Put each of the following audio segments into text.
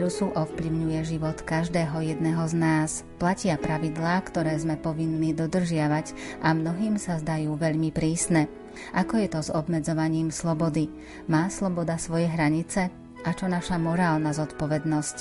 koronavírusu ovplyvňuje život každého jedného z nás. Platia pravidlá, ktoré sme povinní dodržiavať a mnohým sa zdajú veľmi prísne. Ako je to s obmedzovaním slobody? Má sloboda svoje hranice? A čo naša morálna zodpovednosť?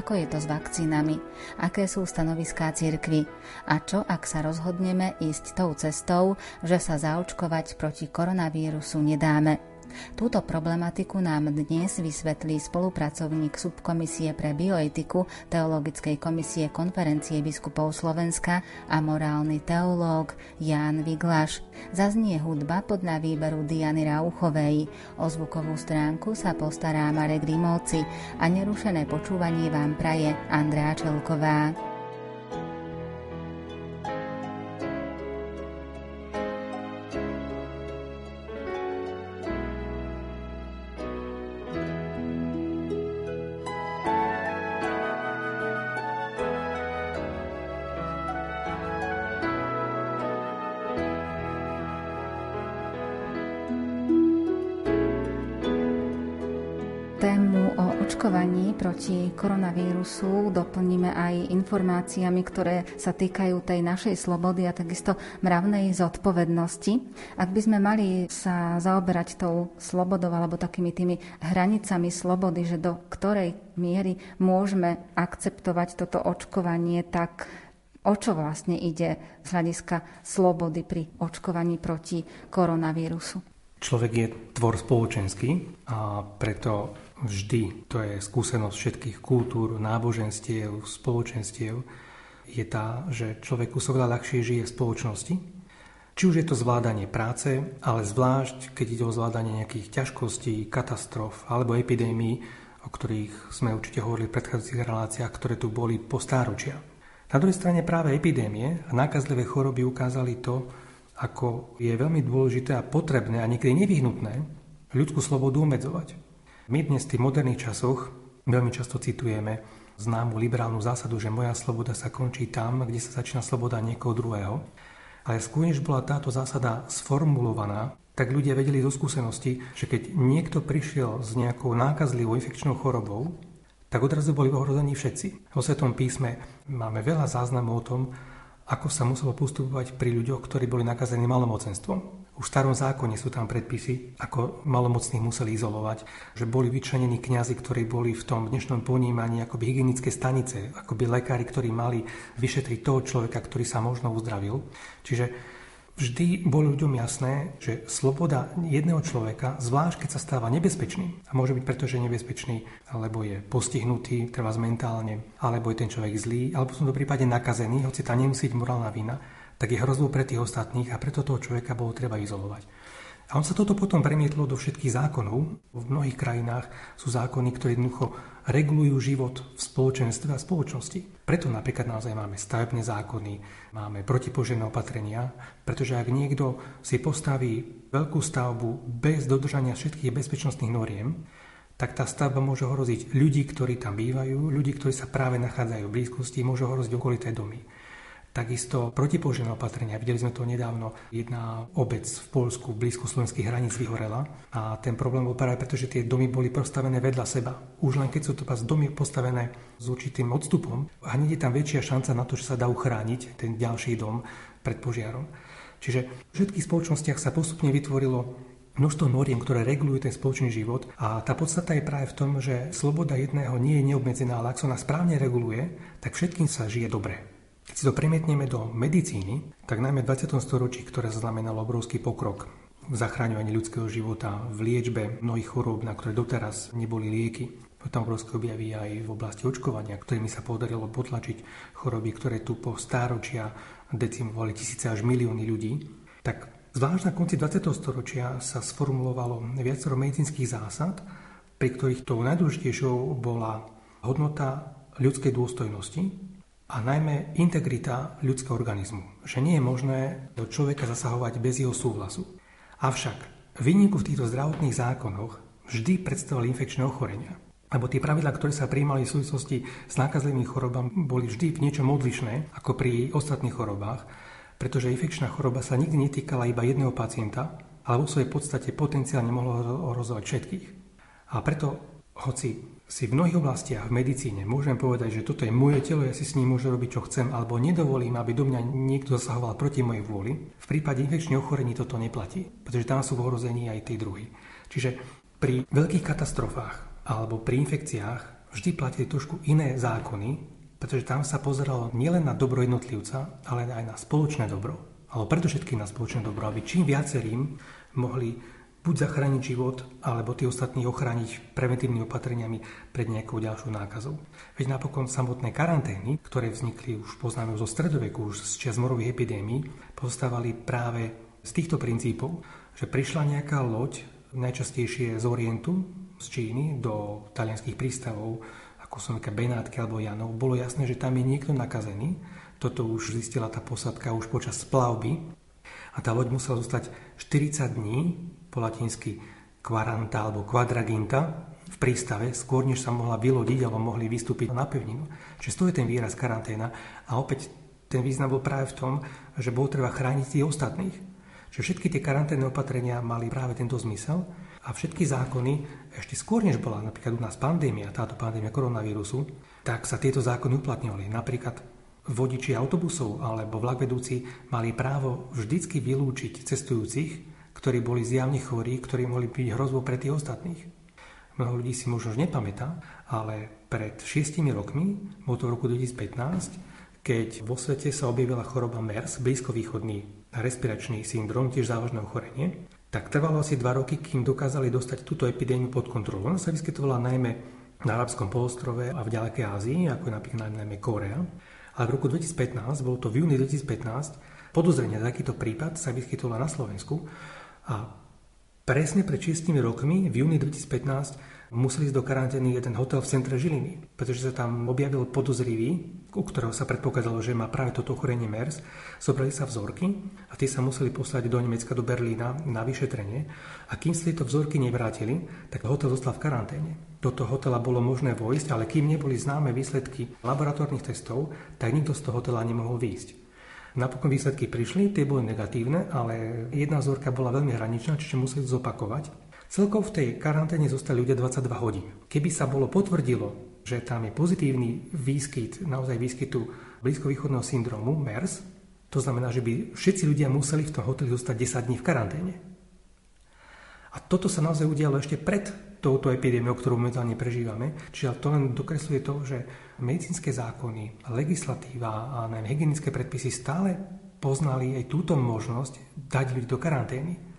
Ako je to s vakcínami? Aké sú stanoviská cirkvy? A čo, ak sa rozhodneme ísť tou cestou, že sa zaočkovať proti koronavírusu nedáme? Túto problematiku nám dnes vysvetlí spolupracovník subkomisie pre bioetiku Teologickej komisie konferencie biskupov Slovenska a morálny teológ Ján Viglaš. Zaznie hudba podľa výberu Diany Rauchovej. O zvukovú stránku sa postará Marek Rimovci a nerušené počúvanie vám praje Andrá Čelková. Očkovaní proti koronavírusu doplníme aj informáciami, ktoré sa týkajú tej našej slobody a takisto mravnej zodpovednosti. Ak by sme mali sa zaoberať tou slobodou alebo takými tými hranicami slobody, že do ktorej miery môžeme akceptovať toto očkovanie, tak o čo vlastne ide z hľadiska slobody pri očkovaní proti koronavírusu? Človek je tvor spoločenský a preto vždy, to je skúsenosť všetkých kultúr, náboženstiev, spoločenstiev, je tá, že človeku sa veľa ľahšie žije v spoločnosti. Či už je to zvládanie práce, ale zvlášť, keď ide o zvládanie nejakých ťažkostí, katastrof alebo epidémií, o ktorých sme určite hovorili v predchádzajúcich reláciách, ktoré tu boli po stáročia. Na druhej strane práve epidémie a nákazlivé choroby ukázali to, ako je veľmi dôležité a potrebné a niekedy nevyhnutné ľudskú slobodu obmedzovať. My dnes v tých moderných časoch veľmi často citujeme známu liberálnu zásadu, že moja sloboda sa končí tam, kde sa začína sloboda niekoho druhého. Ale skôr, než bola táto zásada sformulovaná, tak ľudia vedeli zo skúsenosti, že keď niekto prišiel s nejakou nákazlivou infekčnou chorobou, tak odrazu boli ohrození všetci. Vo Svetom písme máme veľa záznamov o tom, ako sa muselo postupovať pri ľuďoch, ktorí boli nakazení malomocenstvom. Už v starom zákone sú tam predpisy, ako malomocných museli izolovať, že boli vyčlenení kňazi, ktorí boli v tom dnešnom ponímaní akoby hygienické stanice, akoby lekári, ktorí mali vyšetriť toho človeka, ktorý sa možno uzdravil. Čiže vždy bolo ľuďom jasné, že sloboda jedného človeka, zvlášť keď sa stáva nebezpečným, a môže byť preto, že je nebezpečný, alebo je postihnutý, trvá mentálne, alebo je ten človek zlý, alebo v tomto prípade nakazený, hoci tam nemusí byť morálna vina, tak je hrozbou pre tých ostatných a preto toho človeka bolo treba izolovať. A on sa toto potom premietlo do všetkých zákonov. V mnohých krajinách sú zákony, ktoré jednoducho regulujú život v spoločenstve a spoločnosti. Preto napríklad naozaj máme stavebné zákony, máme protipožené opatrenia, pretože ak niekto si postaví veľkú stavbu bez dodržania všetkých bezpečnostných noriem, tak tá stavba môže ohroziť ľudí, ktorí tam bývajú, ľudí, ktorí sa práve nachádzajú v blízkosti, môže ohroziť okolité domy. Takisto protipožené opatrenia. Videli sme to nedávno. Jedna obec v Polsku blízko slovenských hraníc vyhorela a ten problém bol práve preto, že tie domy boli postavené vedľa seba. Už len keď sú to domy postavené s určitým odstupom, hneď je tam väčšia šanca na to, že sa dá uchrániť ten ďalší dom pred požiarom. Čiže v všetkých spoločnostiach sa postupne vytvorilo množstvo noriem, ktoré regulujú ten spoločný život a tá podstata je práve v tom, že sloboda jedného nie je neobmedzená, ale ak sa ona správne reguluje, tak všetkým sa žije dobre. Si to premietneme do medicíny, tak najmä v 20. storočí, ktoré znamenalo obrovský pokrok v zachraňovaní ľudského života, v liečbe mnohých chorób, na ktoré doteraz neboli lieky. Tam obrovské objavy aj v oblasti očkovania, ktorými sa podarilo potlačiť choroby, ktoré tu po stáročia decimovali tisíce až milióny ľudí. Tak zvlášť na konci 20. storočia sa sformulovalo viacero medicínskych zásad, pri ktorých tou najdôležitejšou bola hodnota ľudskej dôstojnosti a najmä integrita ľudského organizmu. Že nie je možné do človeka zasahovať bez jeho súhlasu. Avšak výniku v týchto zdravotných zákonoch vždy predstavovali infekčné ochorenia. Lebo tie pravidlá, ktoré sa prijímali v súvislosti s nákazlivými chorobami, boli vždy v niečom odlišné ako pri ostatných chorobách, pretože infekčná choroba sa nikdy netýkala iba jedného pacienta, ale vo svojej podstate potenciálne mohlo ohrozovať všetkých. A preto, hoci si v mnohých oblastiach v medicíne môžem povedať, že toto je moje telo, ja si s ním môžem robiť, čo chcem, alebo nedovolím, aby do mňa niekto zasahoval proti mojej vôli, v prípade infekčných ochorení toto neplatí, pretože tam sú v ohrození aj tí druhí. Čiže pri veľkých katastrofách alebo pri infekciách vždy platili trošku iné zákony, pretože tam sa pozeralo nielen na dobro jednotlivca, ale aj na spoločné dobro. Alebo predovšetkým na spoločné dobro, aby čím viacerým mohli buď zachrániť život, alebo tí ostatní ochrániť preventívnymi opatreniami pred nejakou ďalšou nákazou. Veď napokon samotné karantény, ktoré vznikli už poznáme zo stredoveku, už z čas morových epidémií, pozostávali práve z týchto princípov, že prišla nejaká loď, najčastejšie z Orientu, z Číny do talianských prístavov, ako nejaké Benátky alebo Janov, bolo jasné, že tam je niekto nakazený. Toto už zistila tá posadka už počas splavby a tá loď musela zostať 40 dní, po latinsky kvaranta alebo quadraginta, v prístave, skôr než sa mohla vylodiť alebo mohli vystúpiť na pevninu. Čiže to je ten výraz karanténa a opäť ten význam bol práve v tom, že bolo treba chrániť tých ostatných. Čiže všetky tie karanténne opatrenia mali práve tento zmysel a všetky zákony, ešte skôr než bola napríklad u nás pandémia, táto pandémia koronavírusu, tak sa tieto zákony uplatňovali. Napríklad vodiči autobusov alebo vlakvedúci mali právo vždycky vylúčiť cestujúcich, ktorí boli zjavne chorí, ktorí mohli byť hrozbou pre tých ostatných. Mnoho ľudí si možno už nepamätá, ale pred šiestimi rokmi, bol to v roku 2015, keď vo svete sa objavila choroba MERS, blízkovýchodný respiračný syndrom, tiež závažné ochorenie, tak trvalo asi dva roky, kým dokázali dostať túto epidémiu pod kontrolu. Ona sa vyskytovala najmä na Arabskom polostrove a v ďalekej Ázii, ako je napríklad najmä Korea. Ale v roku 2015, bolo to v júni 2015, podozrenie takýto prípad sa vyskytovala na Slovensku a presne pred 6 rokmi, v júni 2015, museli ísť do karantény jeden hotel v centre Žiliny, pretože sa tam objavil podozrivý, u ktorého sa predpokladalo, že má práve toto ochorenie MERS. Zobrali sa vzorky a tie sa museli poslať do Nemecka, do Berlína na vyšetrenie. A kým sa tieto vzorky nevrátili, tak hotel zostal v karanténe. Do toho hotela bolo možné vojsť, ale kým neboli známe výsledky laboratórnych testov, tak nikto z toho hotela nemohol výjsť. Napokon výsledky prišli, tie boli negatívne, ale jedna vzorka bola veľmi hraničná, čiže museli zopakovať. Celkov v tej karanténe zostali ľudia 22 hodín. Keby sa bolo potvrdilo, že tam je pozitívny výskyt, naozaj výskytu blízkovýchodného syndromu MERS, to znamená, že by všetci ľudia museli v tom hoteli zostať 10 dní v karanténe. A toto sa naozaj udialo ešte pred touto epidémiou, ktorú momentálne prežívame. Čiže to len dokresluje to, že medicínske zákony, legislatíva a najmä hygienické predpisy stále poznali aj túto možnosť dať ľudí do karantény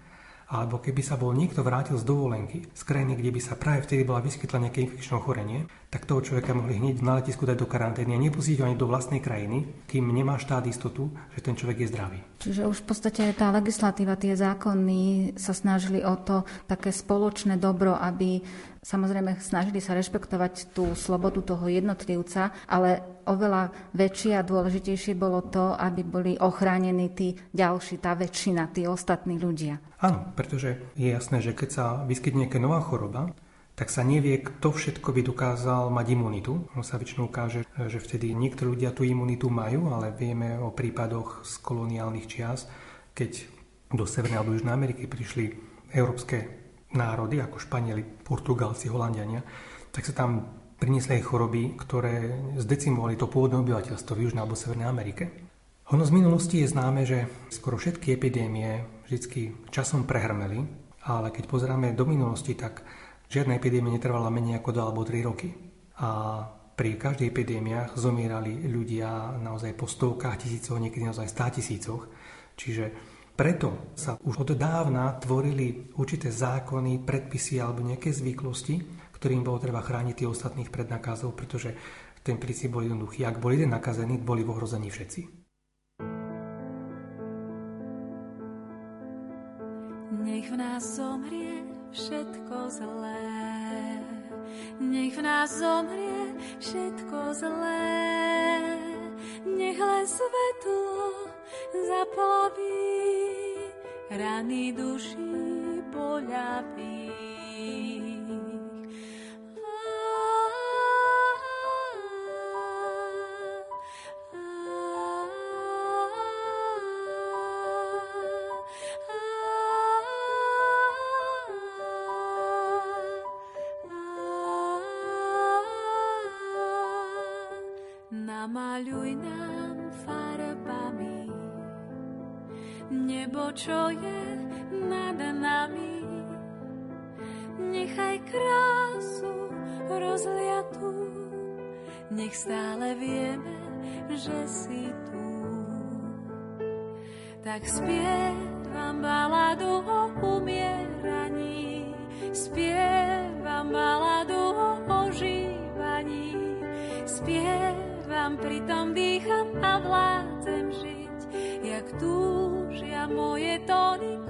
alebo keby sa bol niekto vrátil z dovolenky z krajiny, kde by sa práve vtedy bola vyskytla nejaké infekčné ochorenie, tak toho človeka mohli hneď na letisku dať do karantény a nepustiť ho ani do vlastnej krajiny, kým nemá štát istotu, že ten človek je zdravý. Čiže už v podstate tá legislatíva, tie zákony sa snažili o to také spoločné dobro, aby Samozrejme, snažili sa rešpektovať tú slobodu toho jednotlivca, ale oveľa väčšie a dôležitejšie bolo to, aby boli ochránení tí ďalší, tá väčšina, tí ostatní ľudia. Áno, pretože je jasné, že keď sa vyskytne nejaká nová choroba, tak sa nevie, kto všetko by dokázal mať imunitu. On sa väčšinou ukáže, že vtedy niektorí ľudia tú imunitu majú, ale vieme o prípadoch z koloniálnych čias, keď do Severnej alebo Južnej Ameriky prišli európske národy, ako Španieli, Portugalci, Holandiania, tak sa tam priniesli aj choroby, ktoré zdecimovali to pôvodné obyvateľstvo v Južnej alebo Severnej Amerike. Ono z minulosti je známe, že skoro všetky epidémie vždy časom prehrmeli, ale keď pozeráme do minulosti, tak žiadna epidémia netrvala menej ako 2 alebo 3 roky. A pri každej epidémiách zomierali ľudia naozaj po stovkách tisícoch, niekedy naozaj stá tisícoch. Čiže Preto sa už od dávna tvorili určité zákony, predpisy alebo nejaké zvyklosti, ktorým bolo treba chrániť tých ostatných pred nakazou, pretože ten princíp bol jednoduchý. Ak bol jeden nakazený, boli v ohrození všetci. Nech v nás zomrie všetko zlé. Nech v nás zomrie všetko zlé. Nech len svetlo zaplaví rany duší poľaví. Že si tu. Tak spievam baladu o umieraní, spievam baladu o ožívaní, spievam pritom dýcham a vládzem žiť, jak túžia moje tóny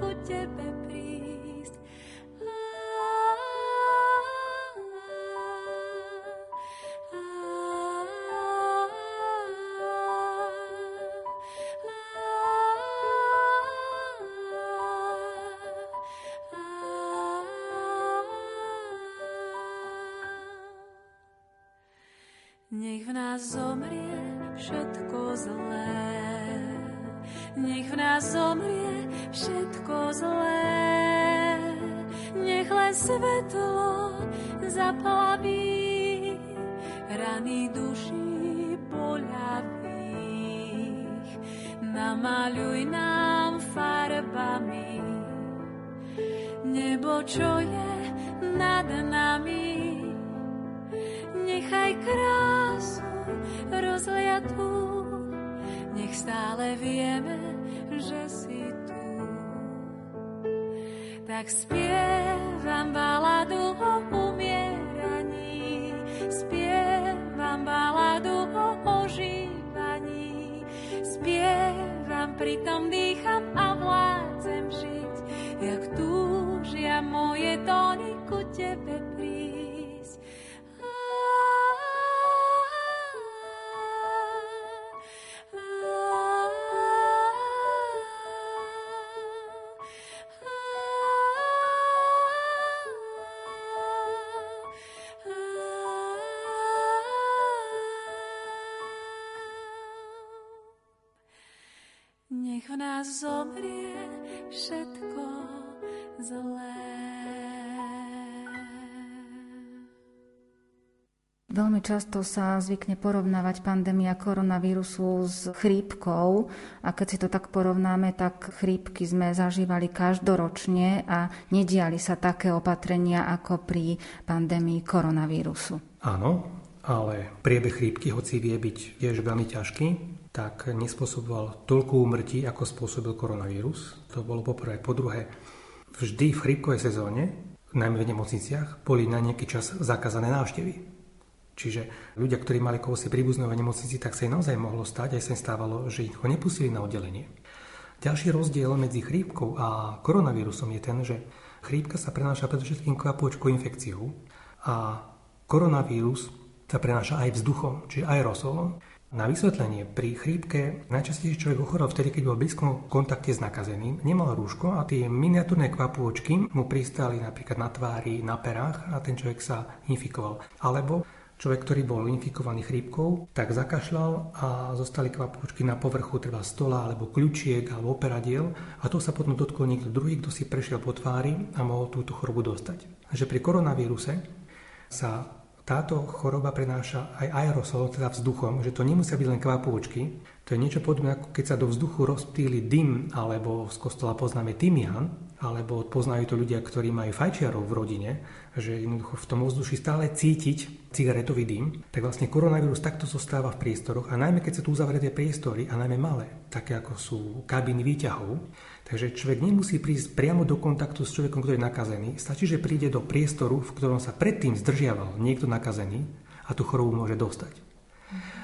Tak spievam zomrie všetko zlé. Veľmi často sa zvykne porovnávať pandémia koronavírusu s chrípkou a keď si to tak porovnáme, tak chrípky sme zažívali každoročne a nediali sa také opatrenia ako pri pandémii koronavírusu. Áno, ale priebeh chrípky, hoci vie byť tiež veľmi ťažký, tak nespôsoboval toľko úmrtí, ako spôsobil koronavírus. To bolo poprvé. Po druhé, vždy v chrípkovej sezóne, najmä v nemocniciach, boli na nejaký čas zakázané návštevy. Čiže ľudia, ktorí mali koho si príbuzného v nemocnici, tak sa im naozaj mohlo stať, aj sa im stávalo, že ich ho nepustili na oddelenie. Ďalší rozdiel medzi chrípkou a koronavírusom je ten, že chrípka sa prenáša predovšetkým kvapôčkou infekciou a koronavírus sa prenáša aj vzduchom, čiže aerosolom. Na vysvetlenie, pri chrípke najčastejšie človek ochorel vtedy, keď bol v blízkom kontakte s nakazeným, nemal rúško a tie miniatúrne kvapôčky mu pristali napríklad na tvári, na perách a ten človek sa infikoval. Alebo človek, ktorý bol infikovaný chrípkou, tak zakašľal a zostali kvapôčky na povrchu treba stola alebo kľúčiek alebo operadiel a to sa potom dotkol niekto druhý, kto si prešiel po tvári a mohol túto chorobu dostať. Takže pri koronavíruse sa táto choroba prenáša aj aerosol, teda vzduchom, že to nemusia byť len kvapôčky. To je niečo podobné, ako keď sa do vzduchu rozptýli dym, alebo z kostola poznáme tymian, alebo poznajú to ľudia, ktorí majú fajčiarov v rodine, že jednoducho v tom vzduši stále cítiť cigaretový dým, tak vlastne koronavírus takto zostáva v priestoroch a najmä keď sa tu uzavreté priestory a najmä malé, také ako sú kabiny výťahov, takže človek nemusí prísť priamo do kontaktu s človekom, ktorý je nakazený, stačí, že príde do priestoru, v ktorom sa predtým zdržiaval niekto nakazený a tú chorobu môže dostať.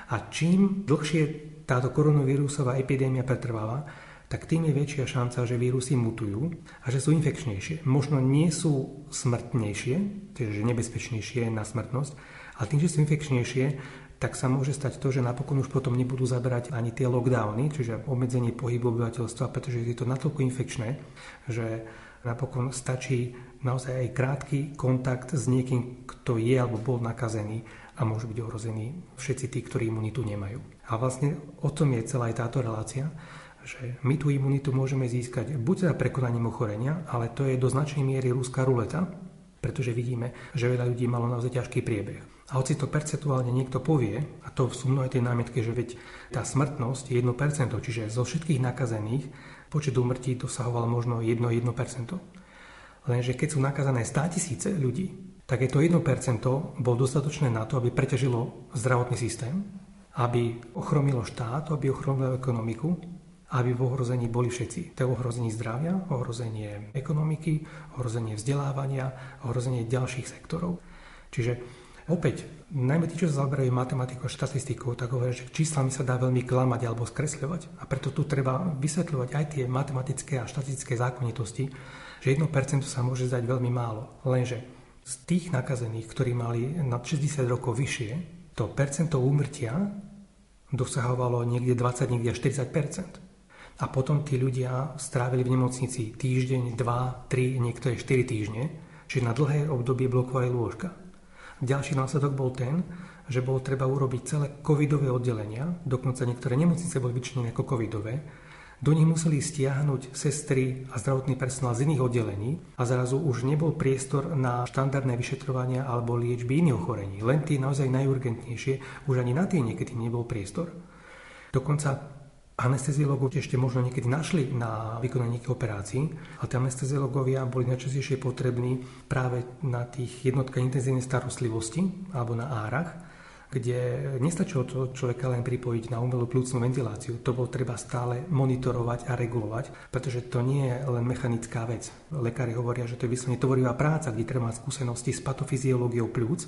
A čím dlhšie táto koronavírusová epidémia pretrváva, tak tým je väčšia šanca, že vírusy mutujú a že sú infekčnejšie. Možno nie sú smrtnejšie, čiže nebezpečnejšie na smrtnosť, ale tým, že sú infekčnejšie, tak sa môže stať to, že napokon už potom nebudú zaberať ani tie lockdowny, čiže obmedzenie pohybu obyvateľstva, pretože je to natoľko infekčné, že napokon stačí naozaj aj krátky kontakt s niekým, kto je alebo bol nakazený a môžu byť ohrození všetci tí, ktorí imunitu nemajú. A vlastne o tom je celá aj táto relácia, že my tú imunitu môžeme získať buď teda prekonaním ochorenia, ale to je do značnej miery ruská ruleta, pretože vidíme, že veľa ľudí malo naozaj ťažký priebeh. A hoci to percentuálne niekto povie, a to sú mnohé tie námietky, že veď tá smrtnosť je 1%, čiže zo všetkých nakazených počet úmrtí dosahoval možno 1-1%. Lenže keď sú nakazané 100 tisíce ľudí, tak je to 1% bol dostatočné na to, aby preťažilo zdravotný systém, aby ochromilo štát, aby ochromilo ekonomiku aby v ohrození boli všetci. To je ohrozenie zdravia, ohrozenie ekonomiky, ohrozenie vzdelávania, ohrozenie ďalších sektorov. Čiže opäť, najmä tí, čo sa zaberajú matematikou a štatistikou, tak hovoria, že číslami sa dá veľmi klamať alebo skresľovať. A preto tu treba vysvetľovať aj tie matematické a štatistické zákonitosti, že 1% sa môže zdať veľmi málo. Lenže z tých nakazených, ktorí mali nad 60 rokov vyššie, to percento úmrtia dosahovalo niekde 20, niekde 40% a potom tí ľudia strávili v nemocnici týždeň, dva, tri, niektoré štyri týždne, čiže na dlhé obdobie blokovali lôžka. Ďalší následok bol ten, že bolo treba urobiť celé covidové oddelenia, dokonca niektoré nemocnice boli vyčlenené ako covidové, do nich museli stiahnuť sestry a zdravotný personál z iných oddelení a zrazu už nebol priestor na štandardné vyšetrovania alebo liečby iných ochorení. Len tie naozaj najurgentnejšie, už ani na tie niekedy nebol priestor. Dokonca Anesteziológov ešte možno niekedy našli na vykonanie nejakých operácií, ale tí anesteziológovia boli najčastejšie potrební práve na tých jednotkách intenzívnej starostlivosti alebo na árach, kde nestačilo to človeka len pripojiť na umelú plúcnú ventiláciu. To bolo treba stále monitorovať a regulovať, pretože to nie je len mechanická vec. Lekári hovoria, že to je vyslovene tvorivá práca, kde treba mať skúsenosti s patofyziológiou plúc,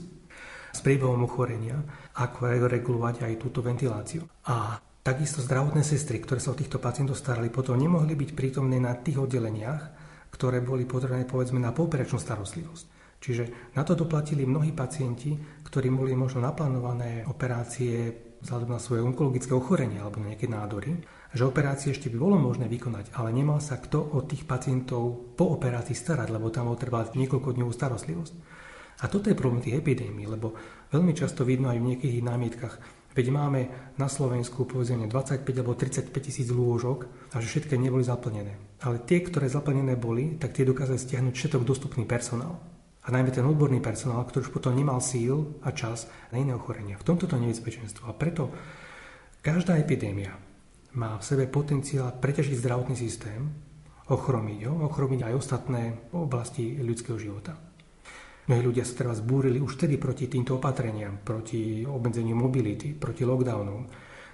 s priebehom ochorenia, ako regulovať aj túto ventiláciu. A Takisto zdravotné sestry, ktoré sa o týchto pacientov starali, potom nemohli byť prítomné na tých oddeleniach, ktoré boli potrebné povedzme na pooperačnú starostlivosť. Čiže na to doplatili mnohí pacienti, ktorí boli možno naplánované operácie vzhľadom na svoje onkologické ochorenie alebo na nejaké nádory, že operácie ešte by bolo možné vykonať, ale nemal sa kto od tých pacientov po operácii starať, lebo tam trvať niekoľko dňovú starostlivosť. A toto je problém tých epidémií, lebo veľmi často vidno aj v niekých námietkach, Veď máme na Slovensku povedzme 25 alebo 35 tisíc lôžok a že všetky neboli zaplnené. Ale tie, ktoré zaplnené boli, tak tie dokázali stiahnuť všetok dostupný personál. A najmä ten odborný personál, ktorý už potom nemal síl a čas na iné ochorenia. V tomto to nebezpečenstvo. A preto každá epidémia má v sebe potenciál preťažiť zdravotný systém, ochromiť ho, ochromiť aj ostatné oblasti ľudského života. Mnohí ľudia sa teraz búrili už vtedy proti týmto opatreniam, proti obmedzeniu mobility, proti lockdownu.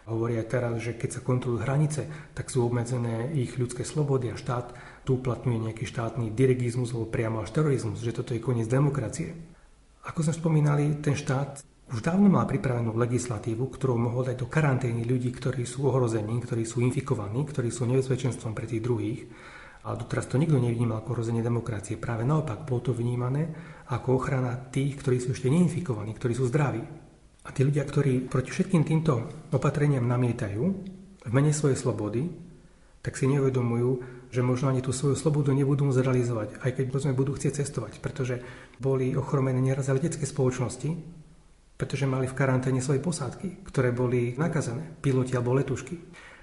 Hovoria teraz, že keď sa kontrolujú hranice, tak sú obmedzené ich ľudské slobody a štát tu uplatňuje nejaký štátny dirigizmus alebo priamo až terorizmus, že toto je koniec demokracie. Ako sme spomínali, ten štát už dávno má pripravenú legislatívu, ktorú mohol dať do karantény ľudí, ktorí sú ohrození, ktorí sú infikovaní, ktorí sú nebezpečenstvom pre tých druhých. Ale doteraz to nikto nevnímal ako ohrozenie demokracie. Práve naopak, bolo to vnímané ako ochrana tých, ktorí sú ešte neinfikovaní, ktorí sú zdraví. A tí ľudia, ktorí proti všetkým týmto opatreniam namietajú v mene svojej slobody, tak si neuvedomujú, že možno ani tú svoju slobodu nebudú môcť realizovať, aj keď sme budú chcieť cestovať, pretože boli ochromené nieraz letecké spoločnosti, pretože mali v karanténe svoje posádky, ktoré boli nakazené, piloti alebo letušky.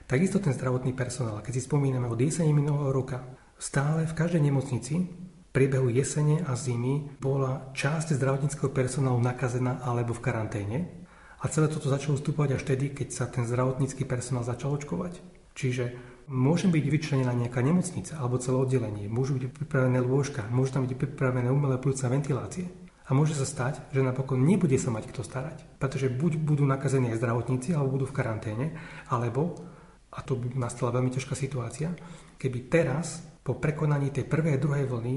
Takisto ten zdravotný personál, keď si spomíname od jesene minulého roka, stále v každej nemocnici priebehu jesene a zimy bola časť zdravotníckého personálu nakazená alebo v karanténe a celé toto začalo vstupovať až vtedy, keď sa ten zdravotnícky personál začal očkovať. Čiže Môže byť vyčlenená nejaká nemocnica alebo celé oddelenie, môžu byť pripravené lôžka, môžu tam byť pripravené umelé plúca ventilácie. A môže sa stať, že napokon nebude sa mať kto starať, pretože buď budú nakazení aj zdravotníci, alebo budú v karanténe, alebo, a to by nastala veľmi ťažká situácia, keby teraz, po prekonaní tej prvej a druhej vlny,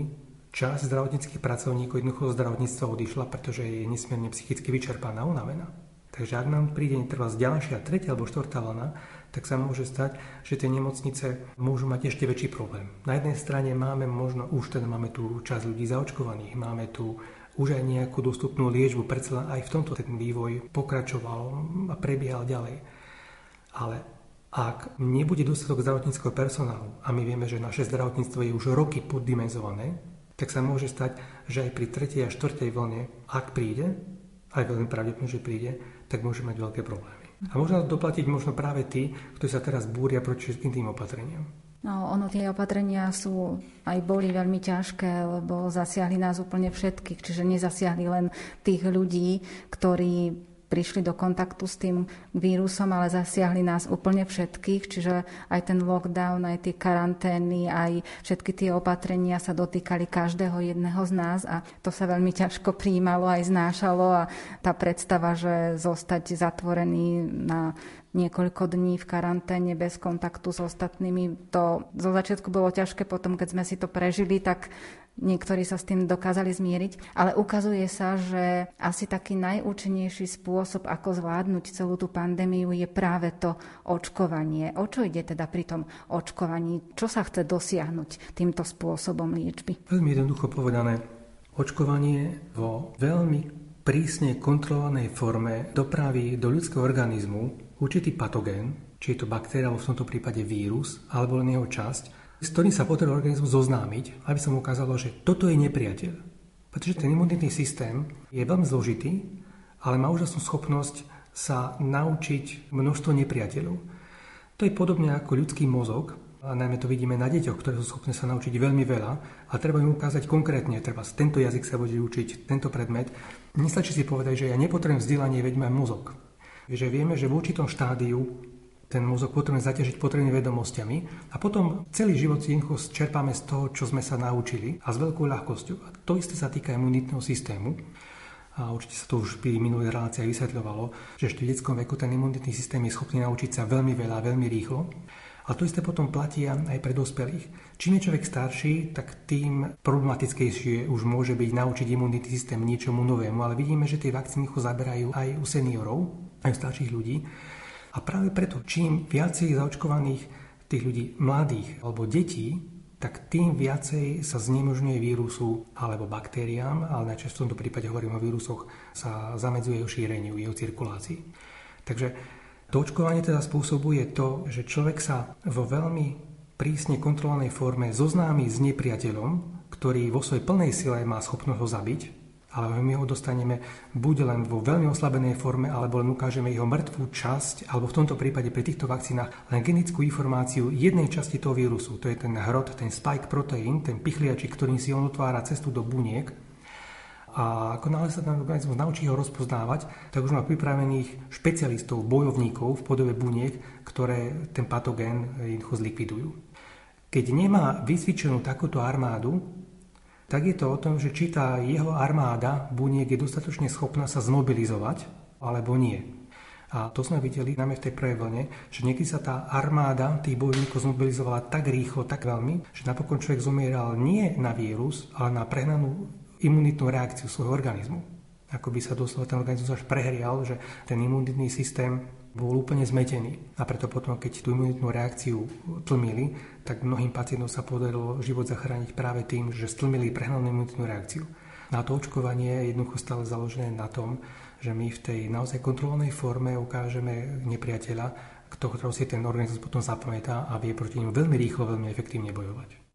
časť zdravotníckých pracovníkov jednoducho zdravotníctva odišla, pretože je nesmierne psychicky vyčerpaná, unavená. Takže ak nám príde trvá ďalšia, tretia alebo štvrtá vlna, tak sa môže stať, že tie nemocnice môžu mať ešte väčší problém. Na jednej strane máme možno, už teda máme tu časť ľudí zaočkovaných, máme tu už aj nejakú dostupnú liečbu, predsa aj v tomto ten vývoj pokračoval a prebiehal ďalej. Ale ak nebude dostatok zdravotníckého personálu, a my vieme, že naše zdravotníctvo je už roky poddimenzované, tak sa môže stať, že aj pri tretej a štvrtej vlne, ak príde, aj veľmi pravdepodobne, že príde, tak môže mať veľké problémy. A možno doplatiť možno práve tí, ktorí sa teraz búria proti všetkým tým opatreniam. No, ono tie opatrenia sú aj boli veľmi ťažké, lebo zasiahli nás úplne všetkých, čiže nezasiahli len tých ľudí, ktorí prišli do kontaktu s tým vírusom, ale zasiahli nás úplne všetkých, čiže aj ten lockdown, aj tie karantény, aj všetky tie opatrenia sa dotýkali každého jedného z nás a to sa veľmi ťažko príjmalo aj znášalo a tá predstava, že zostať zatvorený na niekoľko dní v karanténe bez kontaktu s ostatnými. To zo začiatku bolo ťažké, potom keď sme si to prežili, tak Niektorí sa s tým dokázali zmieriť, ale ukazuje sa, že asi taký najúčinnejší spôsob, ako zvládnuť celú tú pandémiu, je práve to očkovanie. O čo ide teda pri tom očkovaní? Čo sa chce dosiahnuť týmto spôsobom liečby? Veľmi jednoducho povedané, očkovanie vo veľmi prísne kontrolovanej forme dopraví do ľudského organizmu určitý patogén, či je to baktéria, alebo v tomto prípade vírus, alebo len jeho časť, s ktorým sa potrebuje organizmus zoznámiť, aby sa mu ukázalo, že toto je nepriateľ. Pretože ten imunitný systém je veľmi zložitý, ale má úžasnú schopnosť sa naučiť množstvo nepriateľov. To je podobne ako ľudský mozog, a najmä to vidíme na deťoch, ktoré sú schopné sa naučiť veľmi veľa a treba im ukázať konkrétne, treba tento jazyk sa bude učiť, tento predmet. Nestačí si povedať, že ja nepotrebujem vzdelanie, veď mám mozog. Že vieme, že v určitom štádiu ten mozog potrebujeme zaťažiť potrebnými vedomosťami a potom celý život si čerpáme z toho, čo sme sa naučili a s veľkou ľahkosťou. A to isté sa týka imunitného systému. A určite sa to už pri minulých reláciách vysvetľovalo, že ešte v detskom veku ten imunitný systém je schopný naučiť sa veľmi veľa, veľmi rýchlo. A to isté potom platí aj pre dospelých. Čím je človek starší, tak tým problematickejšie už môže byť naučiť imunitný systém niečomu novému. Ale vidíme, že tie vakcíny ho zaberajú aj u seniorov, aj starších ľudí. A práve preto, čím viacej zaočkovaných tých ľudí mladých alebo detí, tak tým viacej sa znemožňuje vírusu alebo baktériám, ale najčastejšie v tomto prípade hovorím o vírusoch, sa zamedzuje jeho šíreniu, jeho cirkulácii. Takže to očkovanie teda spôsobuje to, že človek sa vo veľmi prísne kontrolovanej forme zoznámi s nepriateľom, ktorý vo svojej plnej sile má schopnosť ho zabiť, ale my ho dostaneme buď len vo veľmi oslabenej forme, alebo len ukážeme jeho mŕtvú časť, alebo v tomto prípade pri týchto vakcínach len genetickú informáciu jednej časti toho vírusu. To je ten hrot, ten spike proteín, ten pichliačik, ktorým si on otvára cestu do buniek. A ako náhle sa ten organizmus naučí ho rozpoznávať, tak už má pripravených špecialistov, bojovníkov v podobe buniek, ktoré ten patogén jednoducho zlikvidujú. Keď nemá vysvičenú takúto armádu, tak je to o tom, že či tá jeho armáda buniek je dostatočne schopná sa zmobilizovať, alebo nie. A to sme videli najmä v tej prvej vlne, že niekedy sa tá armáda tých bojovníkov zmobilizovala tak rýchlo, tak veľmi, že napokon človek zomieral nie na vírus, ale na prehnanú imunitnú reakciu svojho organizmu. Ako by sa doslova ten organizmus až prehrial, že ten imunitný systém bol úplne zmetený. A preto potom, keď tú imunitnú reakciu tlmili, tak mnohým pacientom sa podarilo život zachrániť práve tým, že stlmili prehnanú imunitnú reakciu. Na to očkovanie je jednoducho stále založené na tom, že my v tej naozaj kontrolovanej forme ukážeme nepriateľa, ktorého si ten organizmus potom zapamätá a vie proti ním veľmi rýchlo, veľmi efektívne bojovať.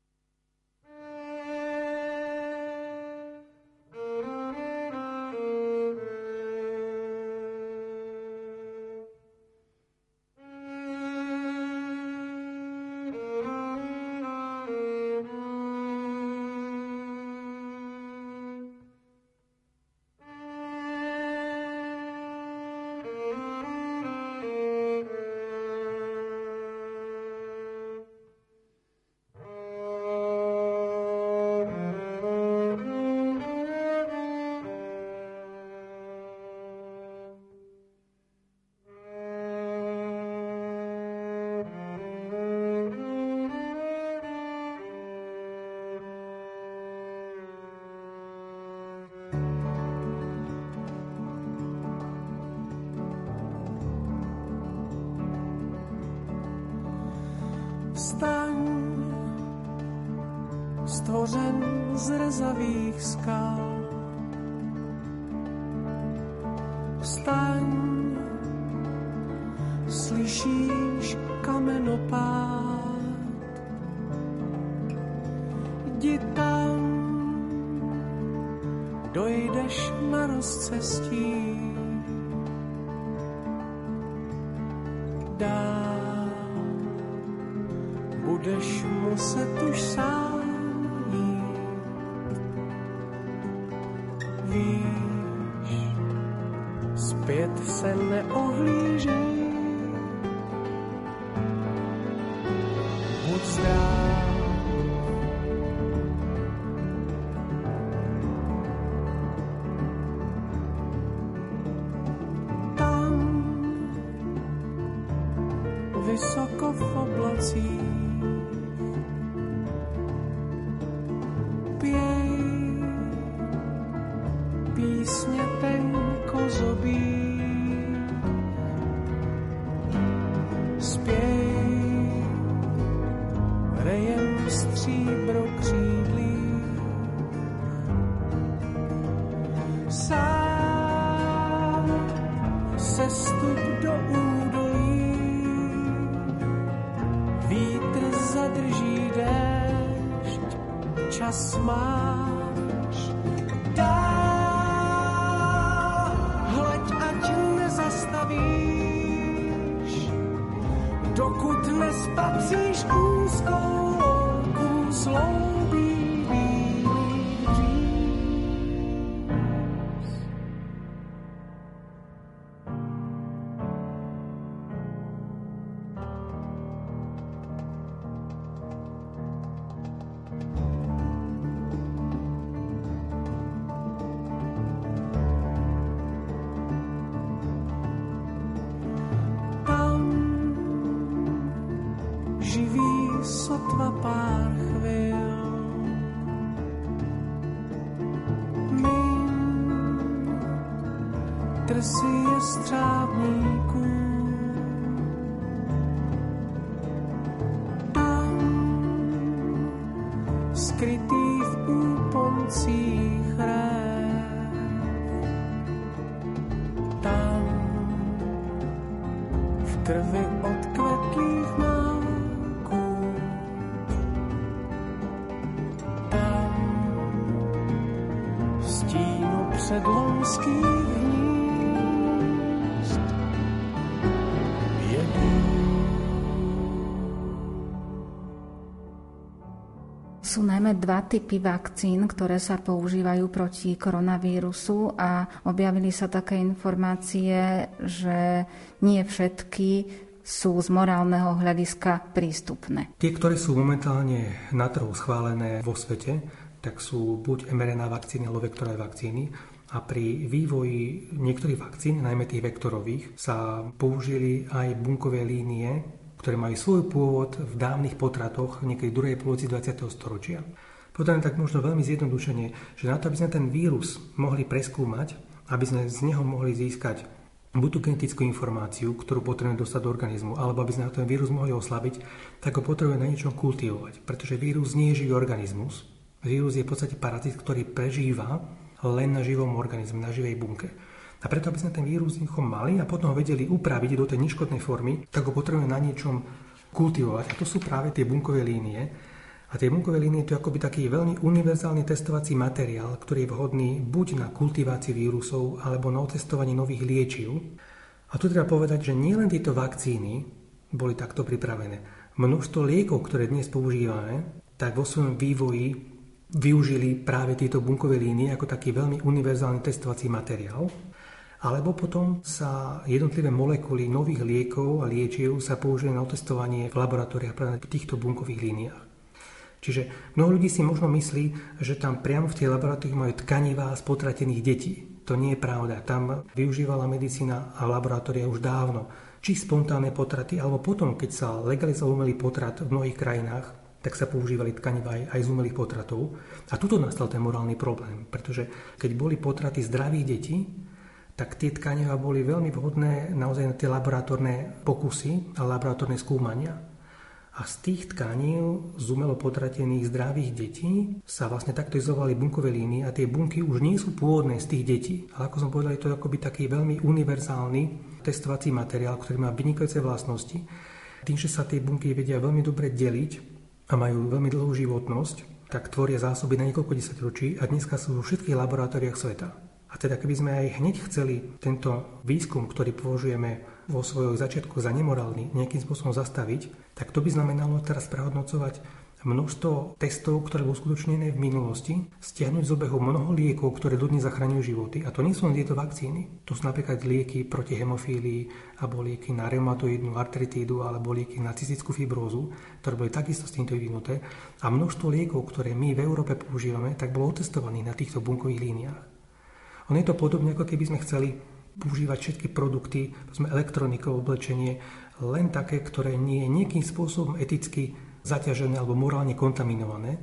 Písně tenko zobí. Spěj rejem stříbro křídlí. Sám sestup do údolí. Vítr zadrží déšť, čas máš. I'm sorry. Sú najmä dva typy vakcín, ktoré sa používajú proti koronavírusu a objavili sa také informácie, že nie všetky sú z morálneho hľadiska prístupné. Tie, ktoré sú momentálne na trhu schválené vo svete, tak sú buď mRNA vakcíny alebo vektorové vakcíny a pri vývoji niektorých vakcín, najmä tých vektorových, sa použili aj bunkové línie, ktoré majú svoj pôvod v dávnych potratoch niekedy druhej polovici 20. storočia. Povedané tak možno veľmi zjednodušene, že na to, aby sme ten vírus mohli preskúmať, aby sme z neho mohli získať buď tú genetickú informáciu, ktorú potrebujeme dostať do organizmu, alebo aby sme ten vírus mohli oslabiť, tak ho potrebujeme na niečom kultivovať. Pretože vírus nie je živý organizmus. Vírus je v podstate parazit, ktorý prežíva len na živom organizme, na živej bunke. A preto, aby sme ten vírus mali a potom ho vedeli upraviť do tej neškodnej formy, tak ho potrebujeme na niečom kultivovať. A to sú práve tie bunkové línie. A tie bunkové línie to je akoby taký veľmi univerzálny testovací materiál, ktorý je vhodný buď na kultiváciu vírusov, alebo na otestovanie nových liečiv. A tu treba povedať, že nielen tieto vakcíny boli takto pripravené. Množstvo liekov, ktoré dnes používame, tak vo svojom vývoji využili práve tieto bunkové línie ako taký veľmi univerzálny testovací materiál. Alebo potom sa jednotlivé molekuly nových liekov a liečiv sa použili na otestovanie v laboratóriách práve v týchto bunkových líniách. Čiže mnoho ľudí si možno myslí, že tam priamo v tej laboratórii majú tkanivá z potratených detí. To nie je pravda. Tam využívala medicína a laboratória už dávno. Či spontánne potraty, alebo potom, keď sa legalizoval umelý potrat v mnohých krajinách, tak sa používali tkanivá aj, z umelých potratov. A tuto nastal ten morálny problém, pretože keď boli potraty zdravých detí, tak tie tkanivá boli veľmi vhodné naozaj na tie laboratórne pokusy a laboratórne skúmania. A z tých tkaní z umelo potratených zdravých detí sa vlastne takto izovali bunkové línie a tie bunky už nie sú pôvodné z tých detí. Ale ako som povedal, je to akoby taký veľmi univerzálny testovací materiál, ktorý má vynikajúce vlastnosti. Tým, že sa tie bunky vedia veľmi dobre deliť a majú veľmi dlhú životnosť, tak tvoria zásoby na niekoľko desaťročí a dneska sú vo všetkých laboratóriách sveta. A teda keby sme aj hneď chceli tento výskum, ktorý považujeme vo svojom začiatku za nemorálny, nejakým spôsobom zastaviť, tak to by znamenalo teraz prehodnocovať množstvo testov, ktoré boli uskutočnené v minulosti, stiahnuť z obehu mnoho liekov, ktoré dodnes zachraňujú životy. A to nie sú len tieto vakcíny. To sú napríklad lieky proti hemofílii, alebo lieky na reumatoidnú artritídu, alebo lieky na cystickú fibrózu, ktoré boli takisto s týmto vyvinuté. A množstvo liekov, ktoré my v Európe používame, tak bolo otestovaných na týchto bunkových líniách. Ono je to podobne, ako keby sme chceli používať všetky produkty, sme elektronikou, oblečenie, len také, ktoré nie je nejakým spôsobom eticky zaťažené alebo morálne kontaminované,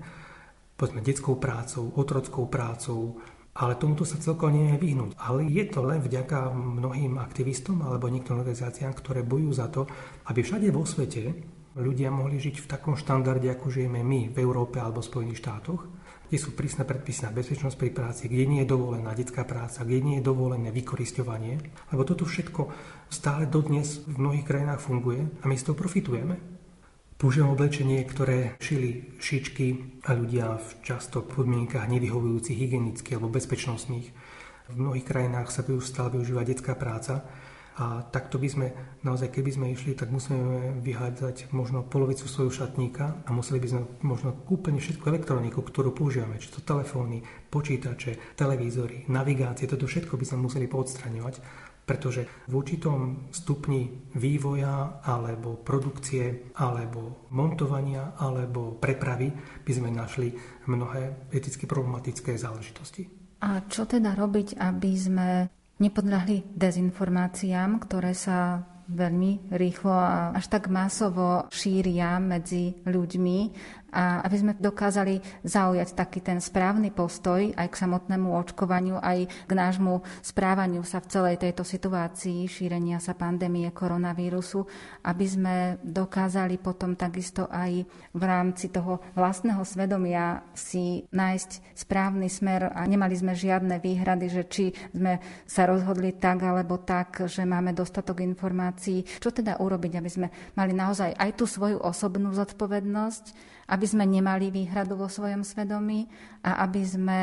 povedzme detskou prácou, otrockou prácou, ale tomuto sa celkom nie je vyhnúť. Ale je to len vďaka mnohým aktivistom alebo niektorým organizáciám, ktoré bojujú za to, aby všade vo svete ľudia mohli žiť v takom štandarde, ako žijeme my v Európe alebo v Spojených štátoch, kde sú prísne predpisy na bezpečnosť pri práci, kde nie je dovolená detská práca, kde nie je dovolené vykoristovanie, lebo toto všetko stále dodnes v mnohých krajinách funguje a my z toho profitujeme. Používam oblečenie, ktoré šili šičky a ľudia v často podmienkach nevyhovujúcich hygienických alebo bezpečnostných. V mnohých krajinách sa stále využíva detská práca a takto by sme, naozaj keby sme išli, tak musíme vyhádzať možno polovicu svojho šatníka a museli by sme možno úplne všetku elektroniku, ktorú používame, či to telefóny, počítače, televízory, navigácie, toto všetko by sme museli podstraňovať, pretože v určitom stupni vývoja alebo produkcie alebo montovania alebo prepravy by sme našli mnohé eticky problematické záležitosti. A čo teda robiť, aby sme nepodľahli dezinformáciám, ktoré sa veľmi rýchlo a až tak masovo šíria medzi ľuďmi a aby sme dokázali zaujať taký ten správny postoj aj k samotnému očkovaniu, aj k nášmu správaniu sa v celej tejto situácii šírenia sa pandémie koronavírusu, aby sme dokázali potom takisto aj v rámci toho vlastného svedomia si nájsť správny smer a nemali sme žiadne výhrady, že či sme sa rozhodli tak alebo tak, že máme dostatok informácií. Čo teda urobiť, aby sme mali naozaj aj tú svoju osobnú zodpovednosť, aby sme nemali výhradu vo svojom svedomí a aby sme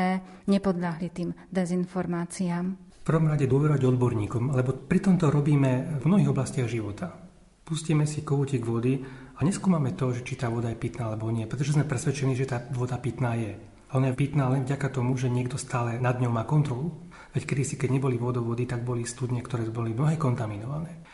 nepodľahli tým dezinformáciám. V prvom rade dôverovať odborníkom, lebo pri tomto robíme v mnohých oblastiach života. Pustíme si kohútik vody a neskúmame to, že či tá voda je pitná alebo nie, pretože sme presvedčení, že tá voda pitná je. A ona je pitná len vďaka tomu, že niekto stále nad ňou má kontrolu. Veď kedysi, keď neboli vodovody, tak boli studne, ktoré boli mnohé kontaminované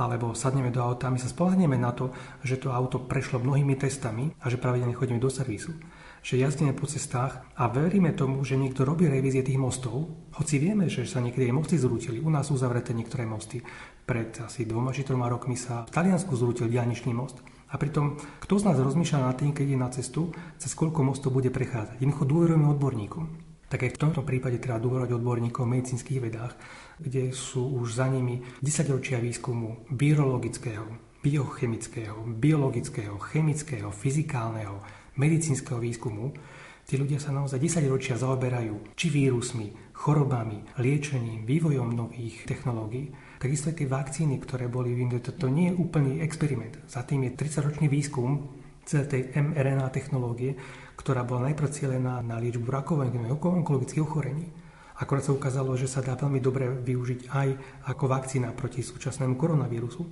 alebo sadneme do auta my sa spolahneme na to, že to auto prešlo mnohými testami a že pravidelne chodíme do servisu že jazdíme po cestách a veríme tomu, že niekto robí revízie tých mostov, hoci vieme, že sa niekedy aj mosty zrútili. U nás sú zavreté niektoré mosty. Pred asi dvoma či troma rokmi sa v Taliansku zrútil dianičný most. A pritom, kto z nás rozmýšľa nad tým, keď je na cestu, cez koľko mostov bude prechádzať? Jednoducho dôverujeme odborníkom. Tak aj v tomto prípade treba dôverovať odborníkom v medicínskych vedách, kde sú už za nimi 10 ročia výskumu virologického, biochemického, biologického, chemického, fyzikálneho, medicínskeho výskumu. Tí ľudia sa naozaj 10 ročia zaoberajú či vírusmi, chorobami, liečením, vývojom nových technológií. Takisto aj tie vakcíny, ktoré boli vyvinuté, to nie je úplný experiment. Za tým je 30-ročný výskum celej tej mRNA technológie, ktorá bola najprv cielená na liečbu rakoviny, onkologických ochorení. Akorát sa ukázalo, že sa dá veľmi dobre využiť aj ako vakcína proti súčasnému koronavírusu.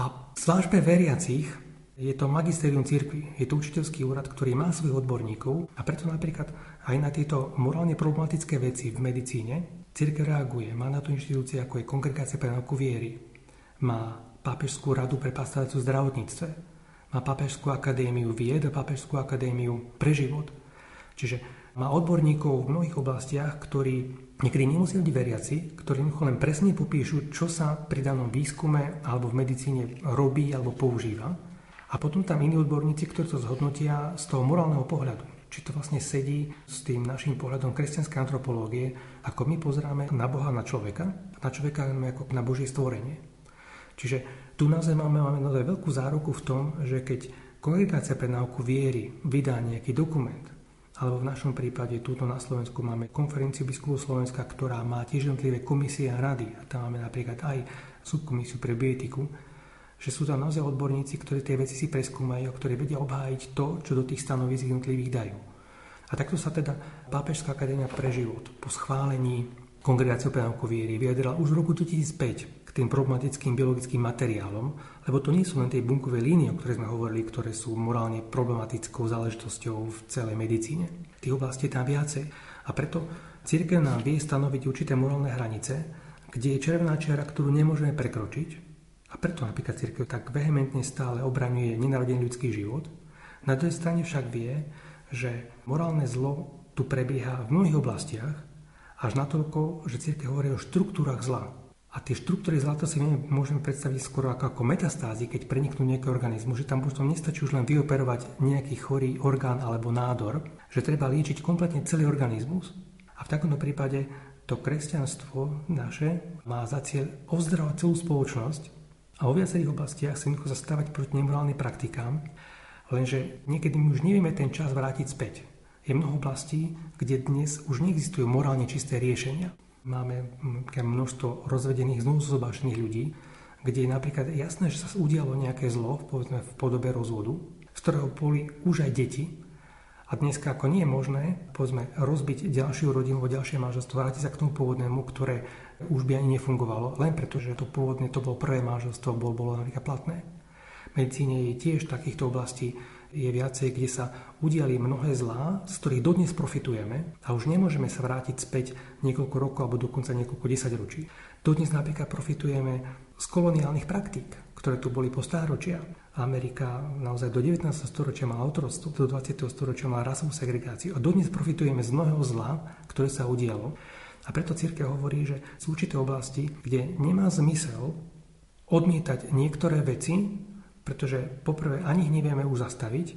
A zvlášť pre veriacich je to magisterium cirkvi, je to učiteľský úrad, ktorý má svojich odborníkov a preto napríklad aj na tieto morálne problematické veci v medicíne cirkev reaguje. Má na to inštitúcie ako je Kongregácia pre nauku viery, má Pápežskú radu pre pastoráciu zdravotníctve, má Pápežskú akadémiu vied a Pápežskú akadémiu pre život. Čiže má odborníkov v mnohých oblastiach, ktorí niekedy nemusia byť veriaci, ktorí len presne popíšu, čo sa pri danom výskume alebo v medicíne robí alebo používa. A potom tam iní odborníci, ktorí to zhodnotia z toho morálneho pohľadu. Či to vlastne sedí s tým našim pohľadom kresťanskej antropológie, ako my pozeráme na Boha, na človeka, na človeka ako na Božie stvorenie. Čiže tu naozaj máme, máme naozaj veľkú záruku v tom, že keď kongregácia pre náuku viery vydá nejaký dokument, alebo v našom prípade túto na Slovensku máme konferenciu biskupov Slovenska, ktorá má tiež jednotlivé komisie a rady. A tam máme napríklad aj subkomisiu pre bioetiku, že sú tam naozaj odborníci, ktorí tie veci si preskúmajú ktorí vedia obhájiť to, čo do tých stanovisk jednotlivých dajú. A takto sa teda Pápežská akadémia pre život po schválení kongregáciou pre náuku viery vyjadrila už v roku 2005 k tým problematickým biologickým materiálom, lebo to nie sú len tie bunkové línie, o ktorých sme hovorili, ktoré sú morálne problematickou záležitosťou v celej medicíne. Tých oblastí je tam viacej. A preto církev nám vie stanoviť určité morálne hranice, kde je červená čiara, ktorú nemôžeme prekročiť, a preto napríklad církev tak vehementne stále obraňuje nenarodený ľudský život. Na druhej strane však vie, že morálne zlo tu prebieha v mnohých oblastiach, až natoľko, že církev hovorí o štruktúrach zla. A tie štruktúry zla to si môžeme predstaviť skoro ako, ako metastázy, keď preniknú nejaký organizmu, že tam potom nestačí už len vyoperovať nejaký chorý orgán alebo nádor, že treba liečiť kompletne celý organizmus. A v takomto prípade to kresťanstvo naše má za cieľ ozdravať celú spoločnosť a o viacerých oblastiach sa jednoducho zastávať proti nemorálnym praktikám, lenže niekedy my už nevieme ten čas vrátiť späť. Je mnoho oblastí, kde dnes už neexistujú morálne čisté riešenia. Máme množstvo rozvedených, znovu zobášených ľudí, kde je napríklad jasné, že sa udialo nejaké zlo, povedzme v podobe rozvodu, z ktorého boli už aj deti, a dneska ako nie je možné, povedzme, rozbiť ďalšiu rodinu, ďalšie manželstvo, vrátiť sa k tomu pôvodnému, ktoré už by ani nefungovalo, len preto, že to pôvodne to bolo prvé manželstvo, bolo, bolo napríklad platné. V medicíne je tiež takýchto oblastí je viacej, kde sa udiali mnohé zlá, z ktorých dodnes profitujeme a už nemôžeme sa vrátiť späť niekoľko rokov alebo dokonca niekoľko desaťročí. Dodnes napríklad profitujeme z koloniálnych praktík, ktoré tu boli po stáročia. Amerika naozaj do 19. storočia mala autorstvo, do 20. storočia mala rasovú segregáciu a dodnes profitujeme z mnohého zla, ktoré sa udialo. A preto církev hovorí, že sú určité oblasti, kde nemá zmysel odmietať niektoré veci, pretože poprvé ani ich nevieme už zastaviť,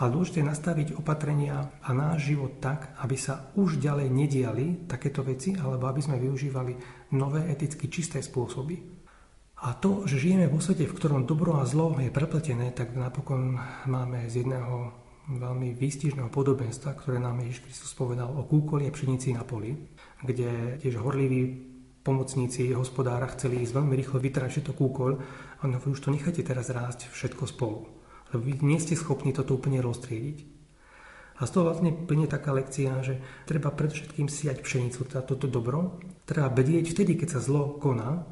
ale dôležité je nastaviť opatrenia a náš život tak, aby sa už ďalej nediali takéto veci, alebo aby sme využívali nové eticky čisté spôsoby. A to, že žijeme vo svete, v ktorom dobro a zlo je prepletené, tak napokon máme z jedného veľmi výstižného podobenstva, ktoré nám Ježiš Kristus povedal o kúkoli a pšenici na poli, kde tiež horliví pomocníci hospodára chceli ísť veľmi rýchlo vytrať všetko kúkol a on hovorí, už to nechajte teraz rásť všetko spolu, lebo vy nie ste schopní toto úplne roztriediť. A z toho vlastne plne taká lekcia, že treba predovšetkým siať pšenicu, teda toto dobro, treba bedieť vtedy, keď sa zlo koná,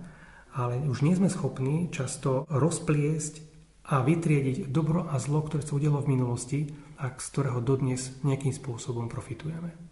ale už nie sme schopní často rozpliesť a vytriediť dobro a zlo, ktoré sa udialo v minulosti a z ktorého dodnes nejakým spôsobom profitujeme.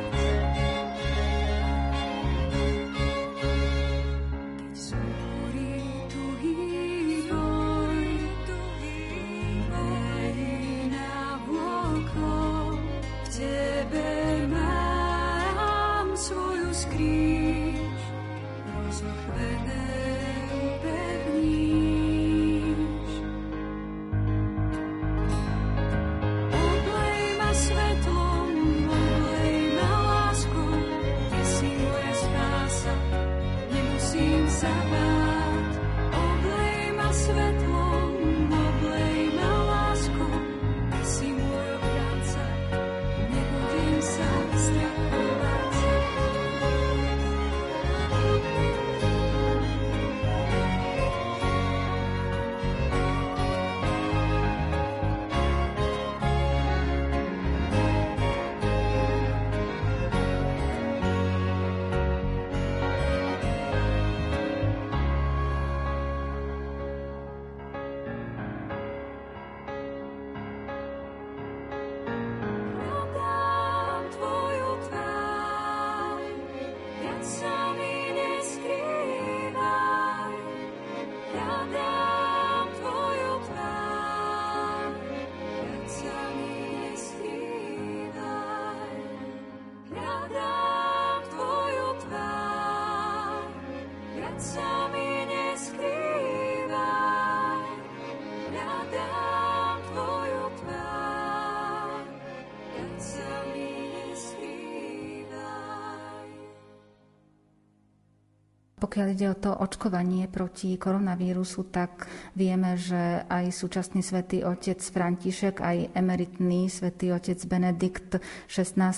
Pokiaľ ide o to očkovanie proti koronavírusu, tak vieme, že aj súčasný svätý otec František, aj emeritný svätý otec Benedikt XVI